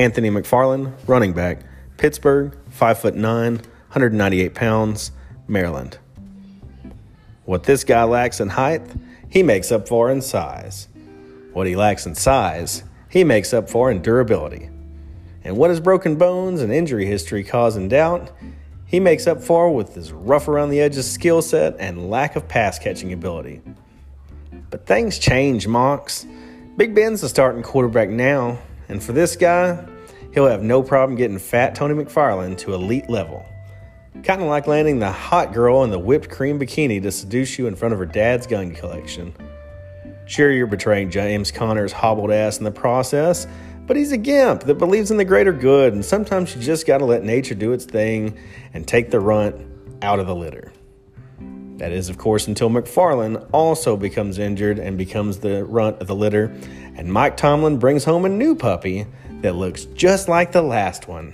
Anthony McFarland, running back, Pittsburgh, 5'9, 198 pounds, Maryland. What this guy lacks in height, he makes up for in size. What he lacks in size, he makes up for in durability. And what his broken bones and injury history cause in doubt, he makes up for with his rough around the edges skill set and lack of pass catching ability. But things change, Mox. Big Ben's the starting quarterback now, and for this guy, he'll have no problem getting fat Tony McFarland to elite level. Kind of like landing the hot girl in the whipped cream bikini to seduce you in front of her dad's gun collection. Sure, you're betraying James Conner's hobbled ass in the process, but he's a gimp that believes in the greater good, and sometimes you just gotta let nature do its thing and take the runt out of the litter. That is, of course, until McFarland also becomes injured and becomes the runt of the litter, and Mike Tomlin brings home a new puppy that looks just like the last one.